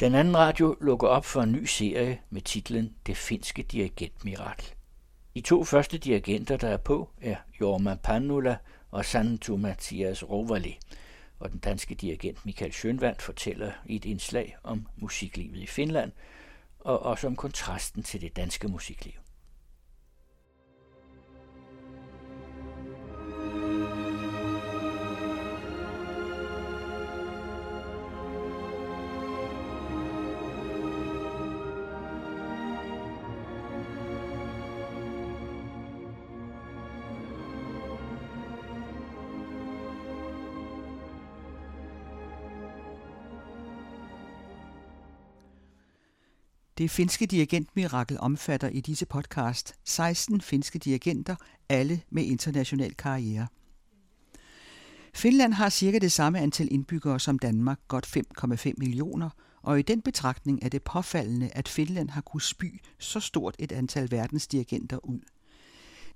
Den anden radio lukker op for en ny serie med titlen Det finske dirigentmirakel. De to første dirigenter, der er på, er Jorma Pannula og Santu Mathias Rovali, og den danske dirigent Michael Schönwand fortæller i et indslag om musiklivet i Finland, og også om kontrasten til det danske musikliv. Det finske dirigentmirakel omfatter i disse podcast 16 finske dirigenter, alle med international karriere. Finland har cirka det samme antal indbyggere som Danmark, godt 5,5 millioner, og i den betragtning er det påfaldende, at Finland har kunnet spy så stort et antal verdensdirigenter ud.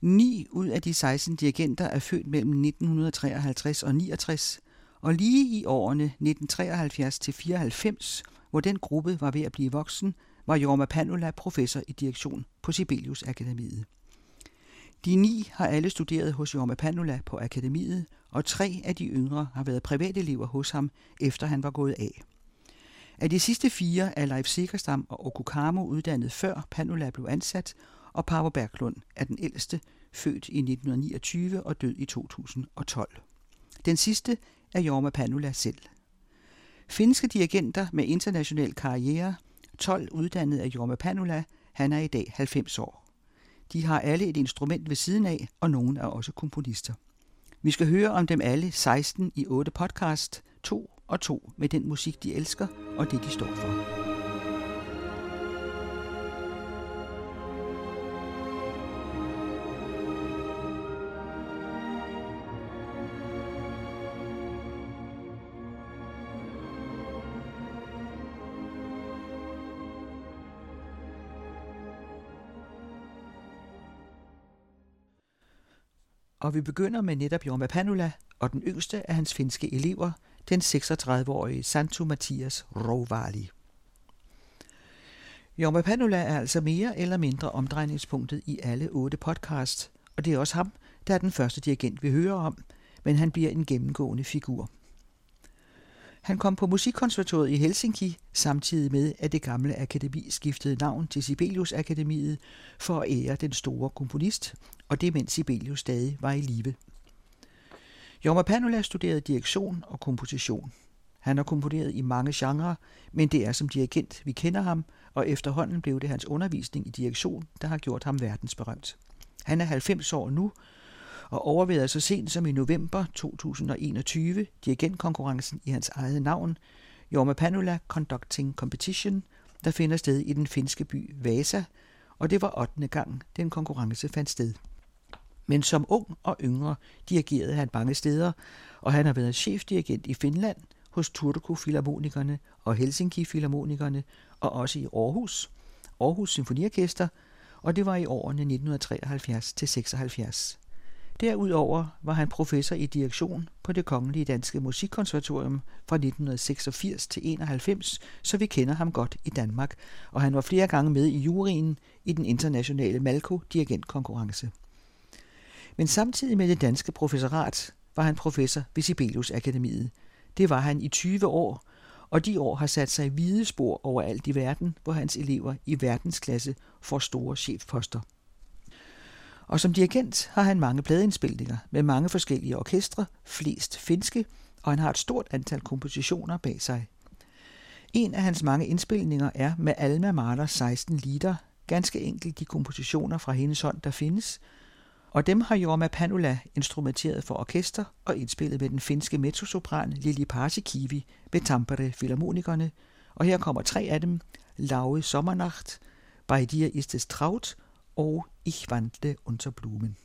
9 ud af de 16 dirigenter er født mellem 1953 og 69, og lige i årene 1973 til 94, hvor den gruppe var ved at blive voksen, var Jorma Panula professor i direktion på Sibelius Akademiet. De ni har alle studeret hos Jorma Panula på akademiet, og tre af de yngre har været privatelever hos ham, efter han var gået af. Af de sidste fire er Leif Sikkerstam og Okukamo uddannet før Panula blev ansat, og Pavo Berglund er den ældste, født i 1929 og død i 2012. Den sidste er Jorma Panula selv. Finske dirigenter med international karriere – 12 uddannet af Jorma Panula. Han er i dag 90 år. De har alle et instrument ved siden af, og nogen er også komponister. Vi skal høre om dem alle 16 i 8 podcast, to og to med den musik, de elsker og det, de står for. Og vi begynder med netop Jorma Panula og den yngste af hans finske elever, den 36-årige Santu Mathias Rovali. Jorma Panula er altså mere eller mindre omdrejningspunktet i alle otte podcasts, og det er også ham, der er den første dirigent, vi hører om, men han bliver en gennemgående figur. Han kom på Musikkonservatoriet i Helsinki, samtidig med, at det gamle akademi skiftede navn til Sibelius Akademiet for at ære den store komponist, og det mens Sibelius stadig var i live. Jorma Panula studerede direktion og komposition. Han har komponeret i mange genrer, men det er som dirigent, vi kender ham, og efterhånden blev det hans undervisning i direktion, der har gjort ham verdensberømt. Han er 90 år nu, og overværede så sent som i november 2021 dirigentkonkurrencen i hans eget navn, Jorma Panula Conducting Competition, der finder sted i den finske by Vasa, og det var 8. gang, den konkurrence fandt sted. Men som ung og yngre dirigerede han mange steder, og han har været chefdirigent i Finland hos Turku Filharmonikerne og Helsinki Filharmonikerne, og også i Aarhus, Aarhus Symfoniorkester, og det var i årene 1973 til 76. Derudover var han professor i direktion på det Kongelige Danske Musikkonservatorium fra 1986 til 91, så vi kender ham godt i Danmark, og han var flere gange med i juryen i den internationale Malko dirigentkonkurrence. Men samtidig med det danske professorat var han professor ved Sibelius Akademiet. Det var han i 20 år, og de år har sat sig hvide spor overalt i verden, hvor hans elever i verdensklasse får store chefposter. Og som dirigent har han mange pladeindspilninger med mange forskellige orkestre, flest finske, og han har et stort antal kompositioner bag sig. En af hans mange indspilninger er med Alma Mahlers 16 liter, ganske enkelt de kompositioner fra hendes hånd, der findes, og dem har Jorma Panula instrumenteret for orkester og indspillet med den finske mezzosopran Lili Parsikivi ved Tampere Philharmonikerne, og her kommer tre af dem, Laue Sommernacht, Bei dir ist es traut og Ich wandle unter Blumen.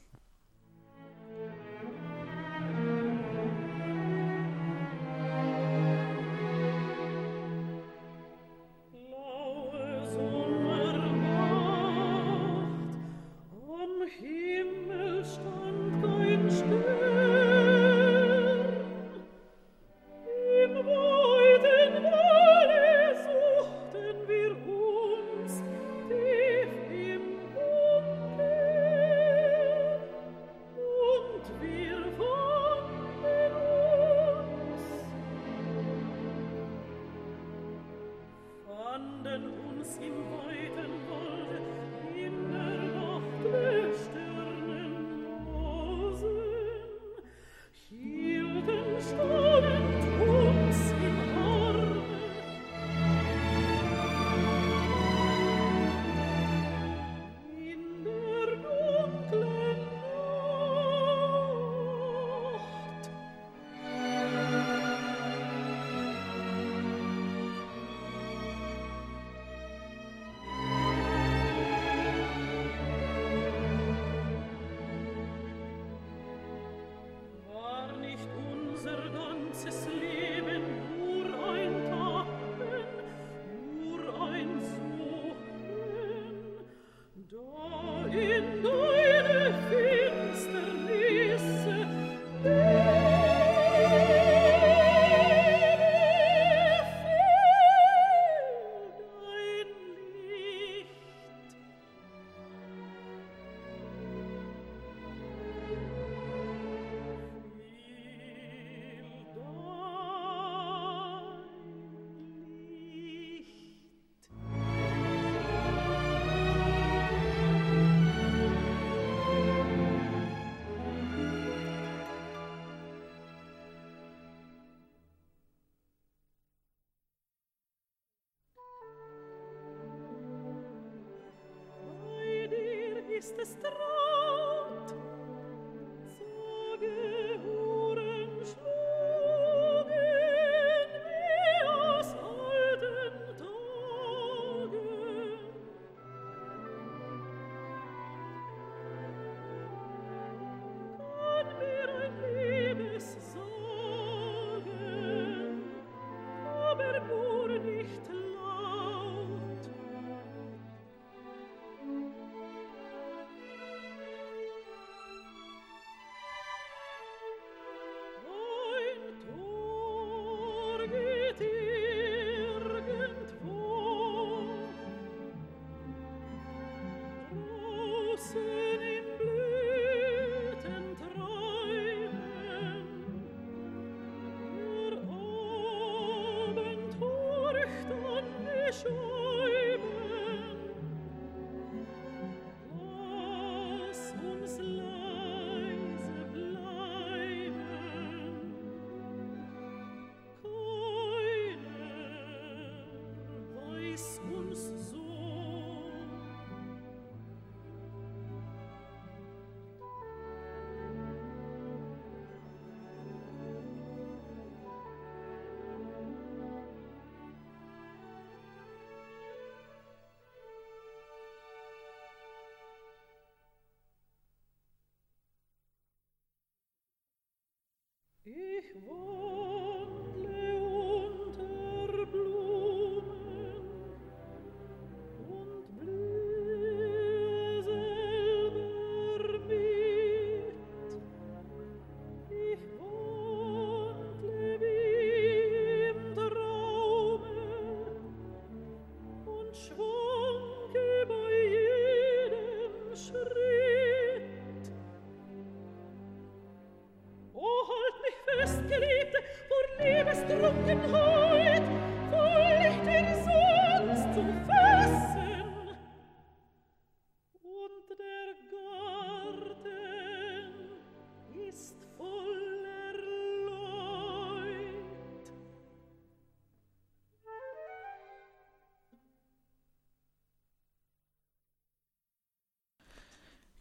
Whoa.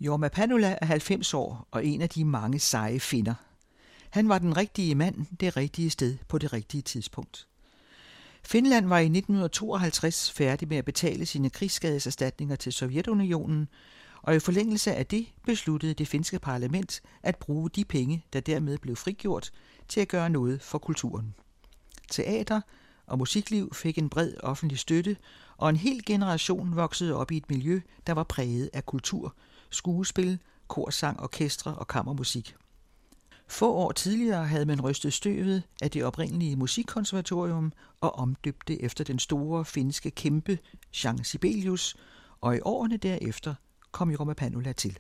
Jorma Panula er 90 år og en af de mange seje finder. Han var den rigtige mand, det rigtige sted på det rigtige tidspunkt. Finland var i 1952 færdig med at betale sine krigsskadeserstatninger til Sovjetunionen, og i forlængelse af det besluttede det finske parlament at bruge de penge, der dermed blev frigjort, til at gøre noget for kulturen. Teater og musikliv fik en bred offentlig støtte, og en hel generation voksede op i et miljø, der var præget af kultur, skuespil, korsang, orkestre og kammermusik. Få år tidligere havde man rystet støvet af det oprindelige musikkonservatorium og omdøbt det efter den store finske kæmpe Jean Sibelius, og i årene derefter kom Jorma Panula til.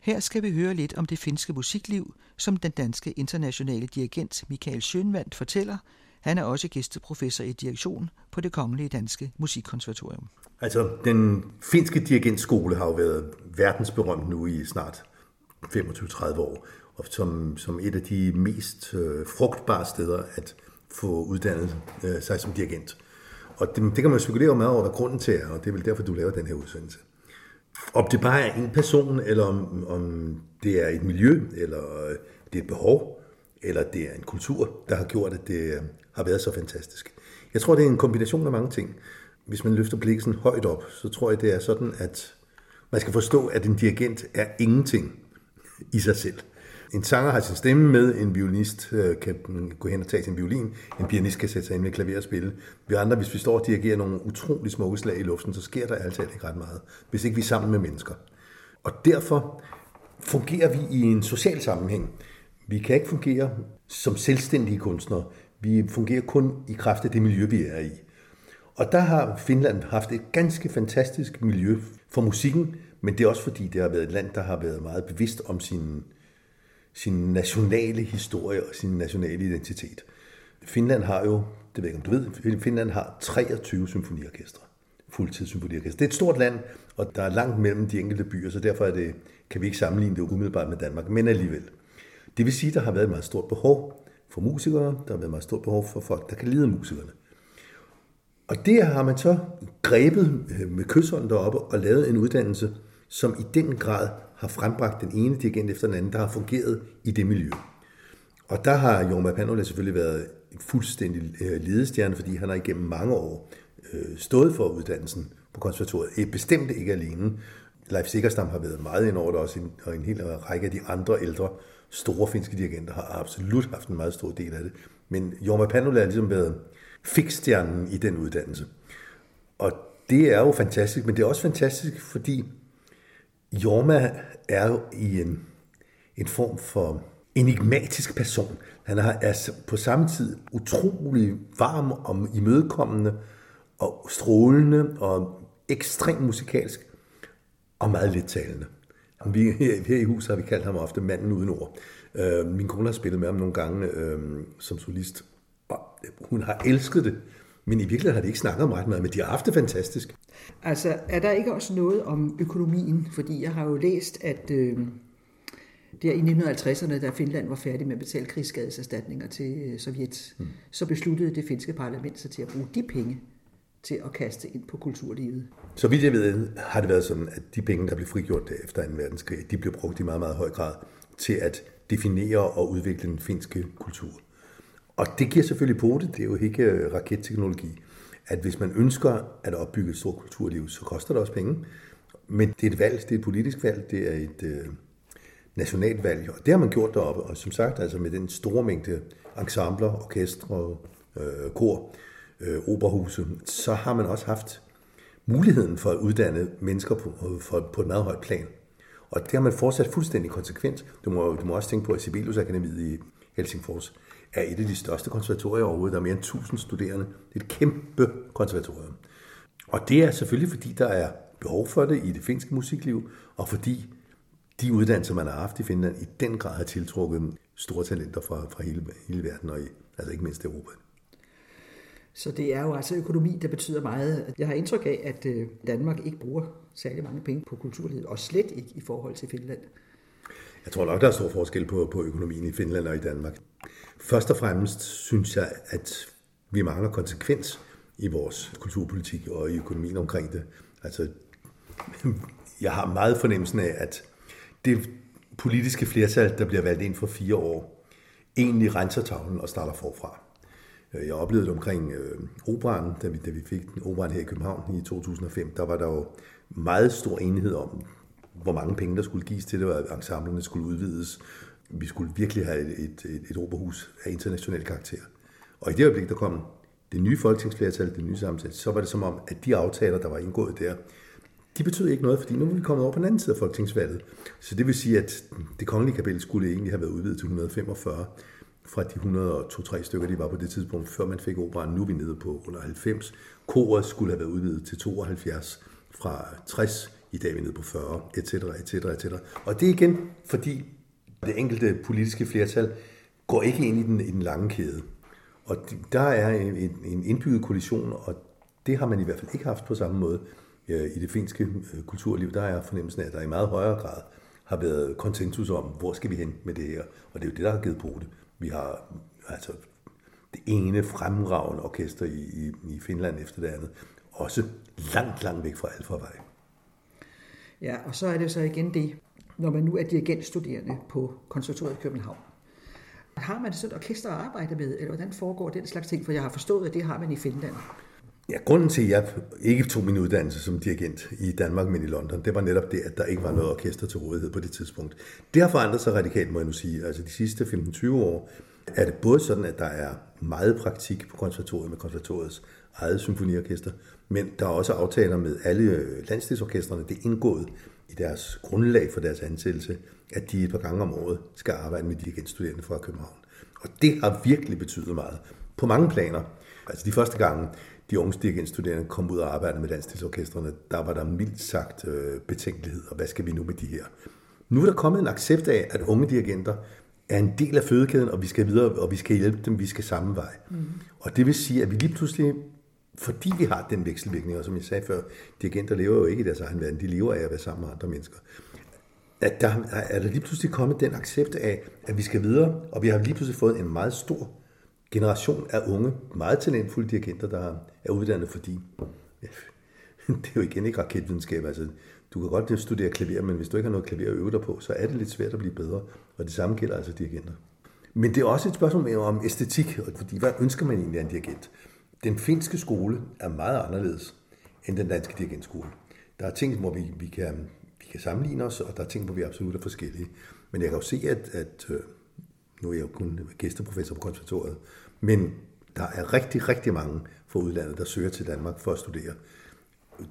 Her skal vi høre lidt om det finske musikliv, som den danske internationale dirigent Michael Schönwand fortæller, han er også gæsteprofessor i direktion på det Kongelige Danske Musikkonservatorium. Altså, den finske dirigentskole har jo været verdensberømt nu i snart 25-30 år, og som, som et af de mest øh, frugtbare steder at få uddannet øh, sig som dirigent. Og det, det kan man spekulere meget over, hvad grunden til er, og det er vel derfor, du laver den her udsendelse. Om det bare er en person, eller om, om det er et miljø, eller øh, det er et behov, eller det er en kultur, der har gjort, at det har været så fantastisk. Jeg tror, det er en kombination af mange ting. Hvis man løfter blikket sådan højt op, så tror jeg, det er sådan, at man skal forstå, at en dirigent er ingenting i sig selv. En sanger har sin stemme med, en violinist øh, kan gå hen og tage sin violin, en pianist kan sætte sig ind med klaver og spille. Vi andre, hvis vi står og dirigerer nogle utrolig smukke slag i luften, så sker der altid ikke ret meget, hvis ikke vi er sammen med mennesker. Og derfor fungerer vi i en social sammenhæng. Vi kan ikke fungere som selvstændige kunstnere. Vi fungerer kun i kraft af det miljø, vi er i. Og der har Finland haft et ganske fantastisk miljø for musikken, men det er også fordi, det har været et land, der har været meget bevidst om sin, sin nationale historie og sin nationale identitet. Finland har jo, det ved jeg ikke om du ved, Finland har 23 symfoniorkestre. Fuldtidssymfoniorkestre. Det er et stort land, og der er langt mellem de enkelte byer, så derfor er det, kan vi ikke sammenligne det umiddelbart med Danmark, men alligevel. Det vil sige, at der har været et meget stort behov for musikere, der har været meget stort behov for folk, der kan lide musikerne. Og det har man så grebet øh, med kysshånden deroppe og lavet en uddannelse, som i den grad har frembragt den ene dirigent efter den anden, der har fungeret i det miljø. Og der har Jorma Panola selvfølgelig været en fuldstændig øh, ledestjerne, fordi han har igennem mange år øh, stået for uddannelsen på konservatoriet. Eh, bestemt ikke alene. Leif Sikkerstam har været meget ind over det også, og en hel række af de andre ældre store finske dirigenter har absolut haft en meget stor del af det. Men Jorma Panula har ligesom været fikstjernen i den uddannelse. Og det er jo fantastisk, men det er også fantastisk, fordi Jorma er jo i en, en form for enigmatisk person. Han er på samme tid utrolig varm og imødekommende og strålende og ekstremt musikalsk og meget lidt talende. Vi, her i huset har vi kaldt ham ofte manden uden ord. Øh, min kone har spillet med ham nogle gange øh, som solist, og hun har elsket det. Men i virkeligheden har de ikke snakket om ret meget, men de har haft det fantastisk. Altså, er der ikke også noget om økonomien? Fordi jeg har jo læst, at øh, der i 1950'erne, da Finland var færdig med at betale krigsskadeserstatninger til øh, Sovjet, mm. så besluttede det finske parlament sig til at bruge de penge til at kaste ind på kulturlivet. Så vidt jeg ved, har det været sådan, at de penge, der blev frigjort efter 2. verdenskrig, de blev brugt i meget, meget høj grad til at definere og udvikle den finske kultur. Og det giver selvfølgelig på det, det er jo ikke øh, raketteknologi, at hvis man ønsker at opbygge et stort kulturliv, så koster det også penge. Men det er et valg, det er et politisk valg, det er et øh, nationalt valg, og det har man gjort deroppe. Og som sagt, altså med den store mængde ensembler, orkestre, øh, kor, øh, operahuse, så har man også haft muligheden for at uddanne mennesker på, øh, for, på et meget højt plan. Og det har man fortsat fuldstændig konsekvent. Du må, du må også tænke på, at Sibelius Akademiet i Helsingfors er et af de største konservatorier overhovedet. Der er mere end 1000 studerende. Det er et kæmpe konservatorium. Og det er selvfølgelig, fordi der er behov for det i det finske musikliv, og fordi de uddannelser, man har haft i Finland, i den grad har tiltrukket store talenter fra, fra hele, hele verden, og i, altså ikke mindst Europa. Så det er jo altså økonomi, der betyder meget. Jeg har indtryk af, at øh, Danmark ikke bruger særlig mange penge på kulturlivet, og slet ikke i forhold til Finland. Jeg tror nok, der er stor forskel på, på økonomien i Finland og i Danmark. Først og fremmest synes jeg, at vi mangler konsekvens i vores kulturpolitik og i økonomien omkring det. Altså, jeg har meget fornemmelsen af, at det politiske flertal, der bliver valgt ind for fire år, egentlig renser tavlen og starter forfra. Øh, jeg oplevede det omkring øh, operan, da vi, da vi fik den operan her i København i 2005. Der var der jo meget stor enighed om, hvor mange penge der skulle gives til det, og ensemblerne skulle udvides. Vi skulle virkelig have et, et, et, et operahus af international karakter. Og i det øjeblik, der kom det nye folketingsflertal, det nye sammensæt, så var det som om, at de aftaler, der var indgået der, de betød ikke noget, fordi nu er vi kommet over på den anden side af folketingsvalget. Så det vil sige, at det kongelige kapel skulle egentlig have været udvidet til 145 fra de 102-3 stykker, de var på det tidspunkt, før man fik operan. Nu er vi nede på under 90. Koret skulle have været udvidet til 72 fra 60. I dag er vi nede på 40, etc., etc., etc. Og det er igen, fordi det enkelte politiske flertal går ikke ind i den, i den lange kæde. Og der er en, en indbygget kollision, og det har man i hvert fald ikke haft på samme måde øh, i det finske øh, kulturliv. Der er fornemmelsen af, at der i meget højere grad har været konsensus om, hvor skal vi hen med det her. Og det er jo det, der har givet på det. Vi har altså det ene fremragende orkester i, i, i Finland efter det andet. Også langt, langt væk fra Alfarvej. Ja, og så er det så igen det, når man nu er dirigentstuderende på konservatoriet i København. Har man sådan et orkester at arbejde med, eller hvordan foregår den slags ting? For jeg har forstået, at det har man i Finland. Ja, grunden til, at jeg ikke tog min uddannelse som dirigent i Danmark, men i London, det var netop det, at der ikke var noget orkester til rådighed på det tidspunkt. Det har forandret sig radikalt, må jeg nu sige. Altså de sidste 15-20 år er det både sådan, at der er meget praktik på konservatoriet med konservatoriets eget symfoniorkester, men der er også aftaler med alle øh, landsdelsorkestrene. Det er indgået i deres grundlag for deres ansættelse, at de et par gange om året skal arbejde med dirigentstuderende fra København. Og det har virkelig betydet meget. På mange planer. Altså de første gange, de unge dirigentstuderende kom ud og arbejdede med landsdelsorkestrene, der var der mildt sagt øh, betænkelighed, og hvad skal vi nu med de her? Nu er der kommet en accept af, at unge dirigenter er en del af fødekæden, og vi skal videre, og vi skal hjælpe dem, vi skal samme vej. Mm. Og det vil sige, at vi lige pludselig, fordi vi har den vekselvirkning, og som jeg sagde før, dirigenter lever jo ikke i deres egen verden, de lever af at være sammen med andre mennesker. At der er der lige pludselig kommet den accept af, at vi skal videre, og vi har lige pludselig fået en meget stor generation af unge, meget talentfulde dirigenter, der er uddannet, fordi det er jo igen ikke raketvidenskab. Altså, du kan godt studere klaver, men hvis du ikke har noget klaver at øve dig på, så er det lidt svært at blive bedre. Og det samme gælder altså dirigenter. Men det er også et spørgsmål om æstetik, fordi hvad ønsker man egentlig af en dirigent? Den finske skole er meget anderledes end den danske dirigentskole. Der er ting, hvor vi, vi, kan, vi kan sammenligne os, og der er ting, hvor vi absolut er forskellige. Men jeg kan jo se, at, at øh, nu er jeg jo kun gæsteprofessor på konservatoriet, men der er rigtig, rigtig mange fra udlandet, der søger til Danmark for at studere.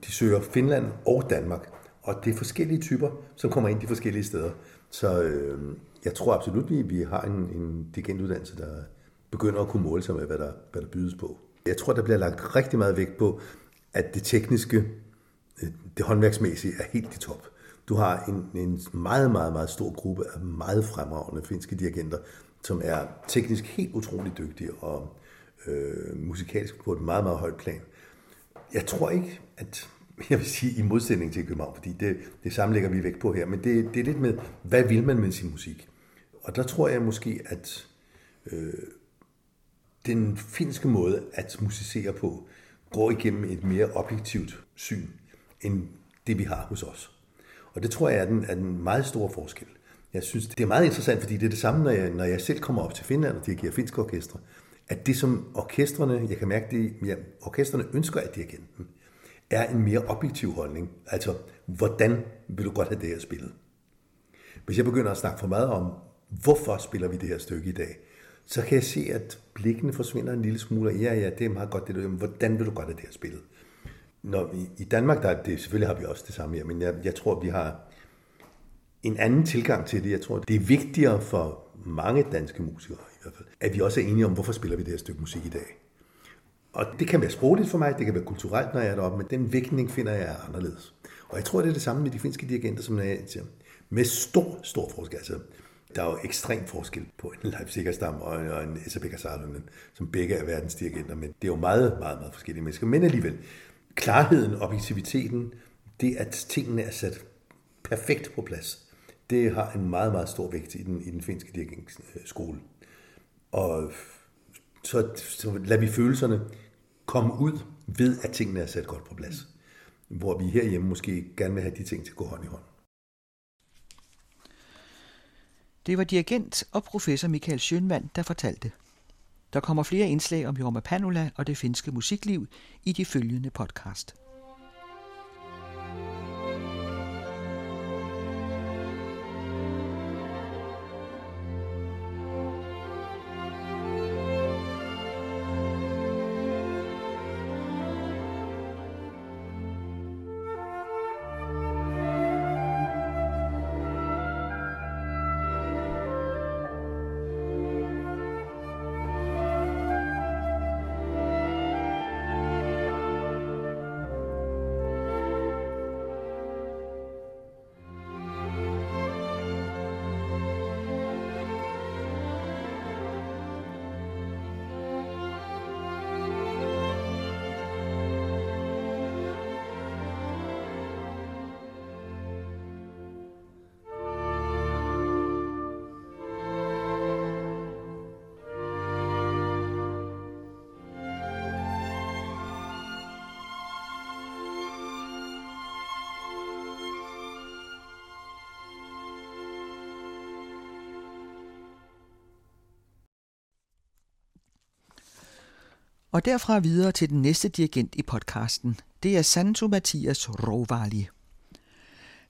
De søger Finland og Danmark, og det er forskellige typer, som kommer ind de forskellige steder. Så øh, jeg tror absolut, vi, vi har en, en digentuddannelse, der begynder at kunne måle sig med, hvad der, hvad der bydes på. Jeg tror, der bliver lagt rigtig meget vægt på, at det tekniske, øh, det håndværksmæssige er helt i top. Du har en, en meget, meget, meget stor gruppe af meget fremragende finske dirigenter, som er teknisk helt utrolig dygtig og øh, musikalsk på et meget, meget højt plan. Jeg tror ikke, at jeg vil sige i modsætning til København, fordi det, det samme lægger vi vægt på her, men det, det er lidt med, hvad vil man med sin musik? Og der tror jeg måske, at øh, den finske måde at musicere på, går igennem et mere objektivt syn, end det vi har hos os. Og det tror jeg er den, er den meget store forskel. Jeg synes, det er meget interessant, fordi det er det samme, når jeg, når jeg selv kommer op til Finland og dirigerer finske orkestre, at det som orkestrene, jeg kan mærke det, ja, orkestrene ønsker at dirigenten, er en mere objektiv holdning. Altså, hvordan vil du godt have det her spillet? Hvis jeg begynder at snakke for meget om, hvorfor spiller vi det her stykke i dag, så kan jeg se, at blikkene forsvinder en lille smule. Ja, ja, det er meget godt, det du, hvordan vil du godt have det her spillet? Når vi, I Danmark, der, det, selvfølgelig har vi også det samme her, men jeg, jeg tror, vi har en anden tilgang til det. Jeg tror, det er vigtigere for mange danske musikere i hvert fald, at vi også er enige om, hvorfor spiller vi det her stykke musik i dag. Og det kan være sprogligt for mig, det kan være kulturelt, når jeg er deroppe, men den vægtning finder jeg anderledes. Og jeg tror, det er det samme med de finske dirigenter, som jeg siger. Med stor, stor forskel. Altså, der er jo ekstrem forskel på en Leif Sikkerstam og en Isabella Salonen, som begge er verdens dirigenter, men det er jo meget, meget, meget forskellige mennesker. Men alligevel, klarheden, objektiviteten, det at tingene er sat perfekt på plads, det har en meget, meget stor vægt i den, i den finske dirigentskole. Øh, og så, så lader vi følelserne komme ud ved, at tingene er sat godt på plads. Hvor vi herhjemme måske gerne vil have de ting til at gå hånd i hånd. Det var dirigent og professor Michael Schønvand, der fortalte. Der kommer flere indslag om Jorma Panula og det finske musikliv i de følgende podcast. Og derfra videre til den næste dirigent i podcasten. Det er Santo Mathias Rovali.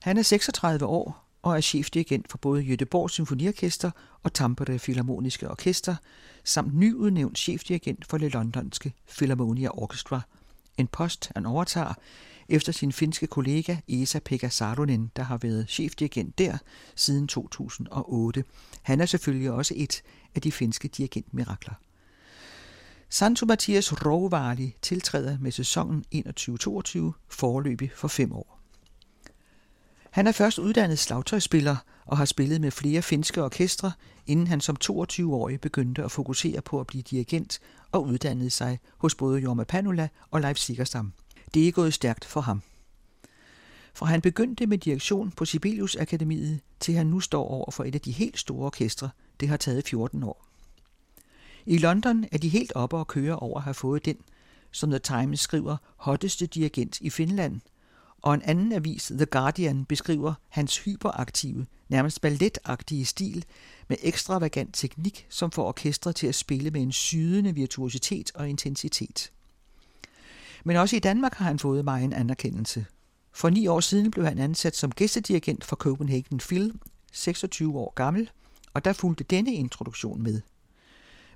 Han er 36 år og er chefdirigent for både Göteborgs Symfoniorkester og Tampere Philharmoniske Orkester, samt nyudnævnt chefdirigent for det londonske Philharmonia Orchestra. En post han overtager efter sin finske kollega Esa-Pekka Sarunen, der har været chefdirigent der siden 2008. Han er selvfølgelig også et af de finske dirigentmirakler. Santo Mathias Rovali tiltræder med sæsonen 21-22 forløbig for fem år. Han er først uddannet slagtøjspiller og har spillet med flere finske orkestre, inden han som 22-årig begyndte at fokusere på at blive dirigent og uddannede sig hos både Jorma Panula og Leif Sigerstam. Det er gået stærkt for ham. Fra han begyndte med direktion på Sibelius Akademiet, til han nu står over for et af de helt store orkestre, det har taget 14 år. I London er de helt oppe og køre over at have fået den, som The Times skriver, hotteste dirigent i Finland, og en anden avis, The Guardian, beskriver hans hyperaktive, nærmest balletagtige stil med ekstravagant teknik, som får orkestret til at spille med en sydende virtuositet og intensitet. Men også i Danmark har han fået mig en anerkendelse. For ni år siden blev han ansat som gæstedirigent for Copenhagen Film, 26 år gammel, og der fulgte denne introduktion med.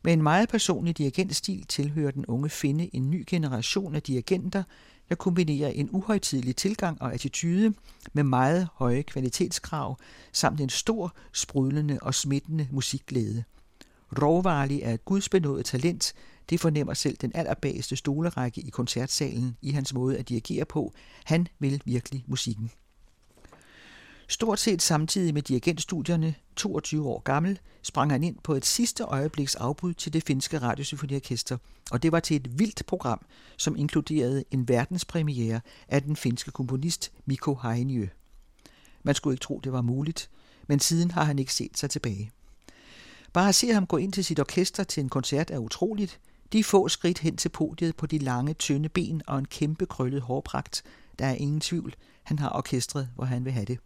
Med en meget personlig dirigentstil tilhører den unge finde en ny generation af dirigenter, der kombinerer en uhøjtidelig tilgang og attitude med meget høje kvalitetskrav, samt en stor, sprudlende og smittende musikglæde. Rovali er et gudsbenået talent, det fornemmer selv den allerbageste stolerække i koncertsalen i hans måde at dirigere på. Han vil virkelig musikken. Stort set samtidig med dirigentstudierne, 22 år gammel, sprang han ind på et sidste øjebliks afbud til det finske radiosymfoniorkester, og det var til et vildt program, som inkluderede en verdenspremiere af den finske komponist Mikko Heinjö. Man skulle ikke tro, det var muligt, men siden har han ikke set sig tilbage. Bare at se ham gå ind til sit orkester til en koncert er utroligt. De få skridt hen til podiet på de lange, tynde ben og en kæmpe krøllet hårpragt. Der er ingen tvivl. Han har orkestret, hvor han vil have det.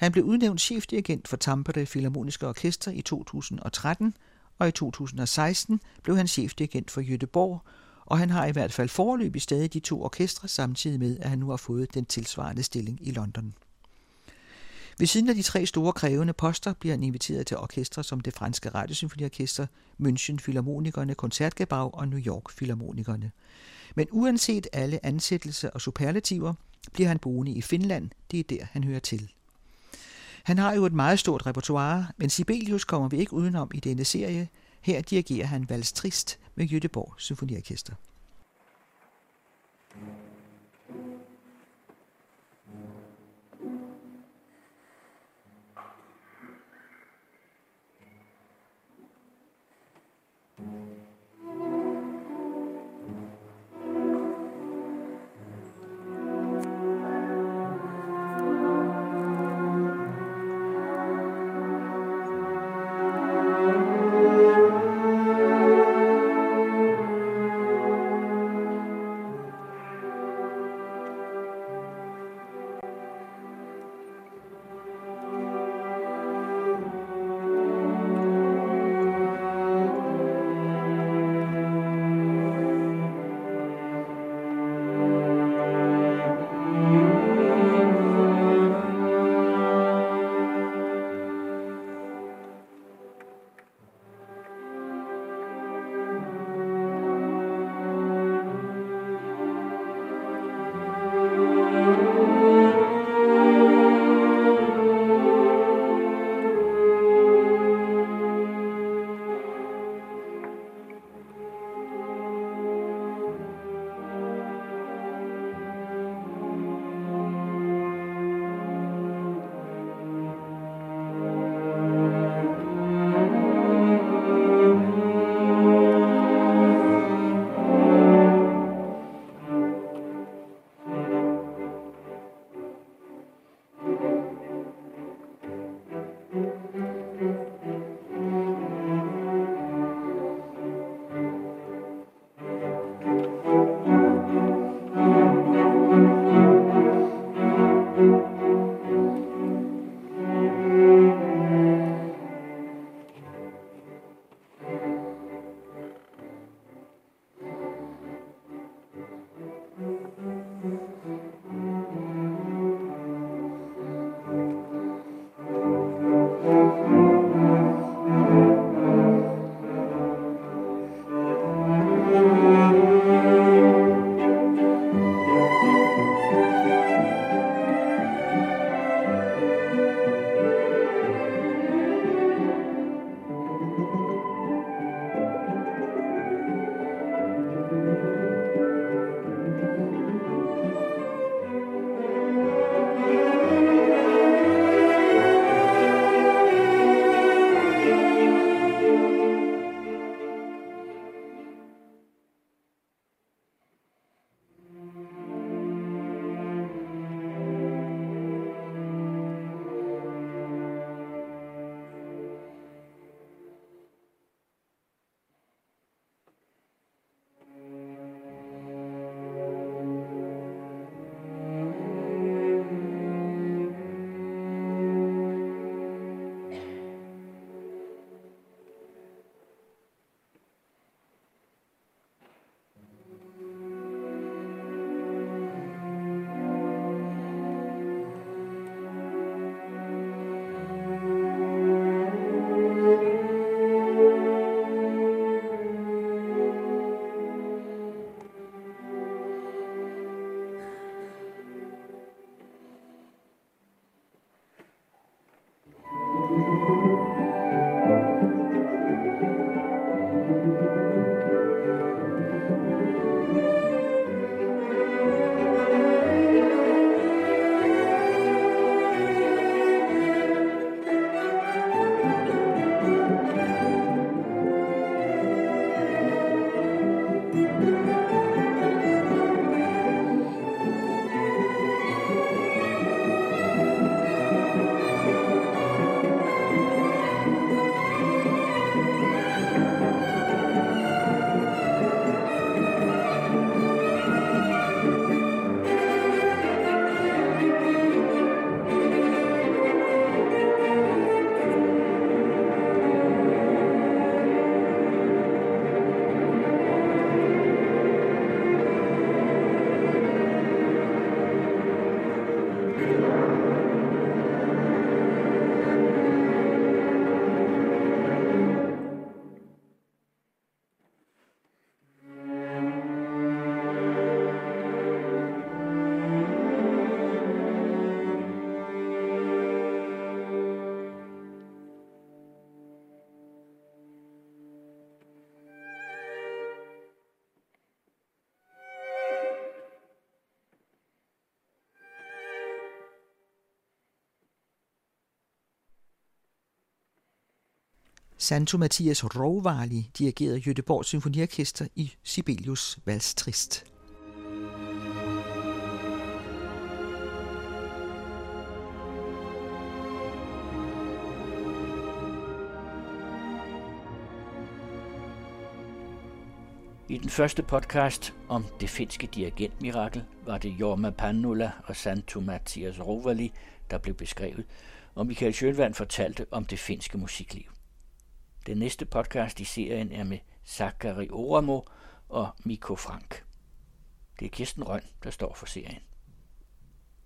Han blev udnævnt chefdirigent for Tampere Philharmoniske Orkester i 2013, og i 2016 blev han chefdirigent for Göteborg, og han har i hvert fald foreløbig stadig de to orkestre, samtidig med, at han nu har fået den tilsvarende stilling i London. Ved siden af de tre store krævende poster bliver han inviteret til orkestre som det franske radiosymfoniorkester, München Philharmonikerne, Koncertgebag og New York Philharmonikerne. Men uanset alle ansættelser og superlativer, bliver han boende i Finland. Det er der, han hører til. Han har jo et meget stort repertoire, men Sibelius kommer vi ikke udenom i denne serie. Her dirigerer han Vals Trist med Göteborg Symfoniorkester. Santo Mathias Rovali dirigerede Göteborgs Symfoniorkester i Sibelius Valstrist. I den første podcast om det finske dirigentmirakel var det Jorma Pannula og Santo Mathias Rovali, der blev beskrevet, og Michael Sjølvand fortalte om det finske musikliv. Den næste podcast i serien er med Zachary Oramo og Miko Frank. Det er Kirsten Røn, der står for serien.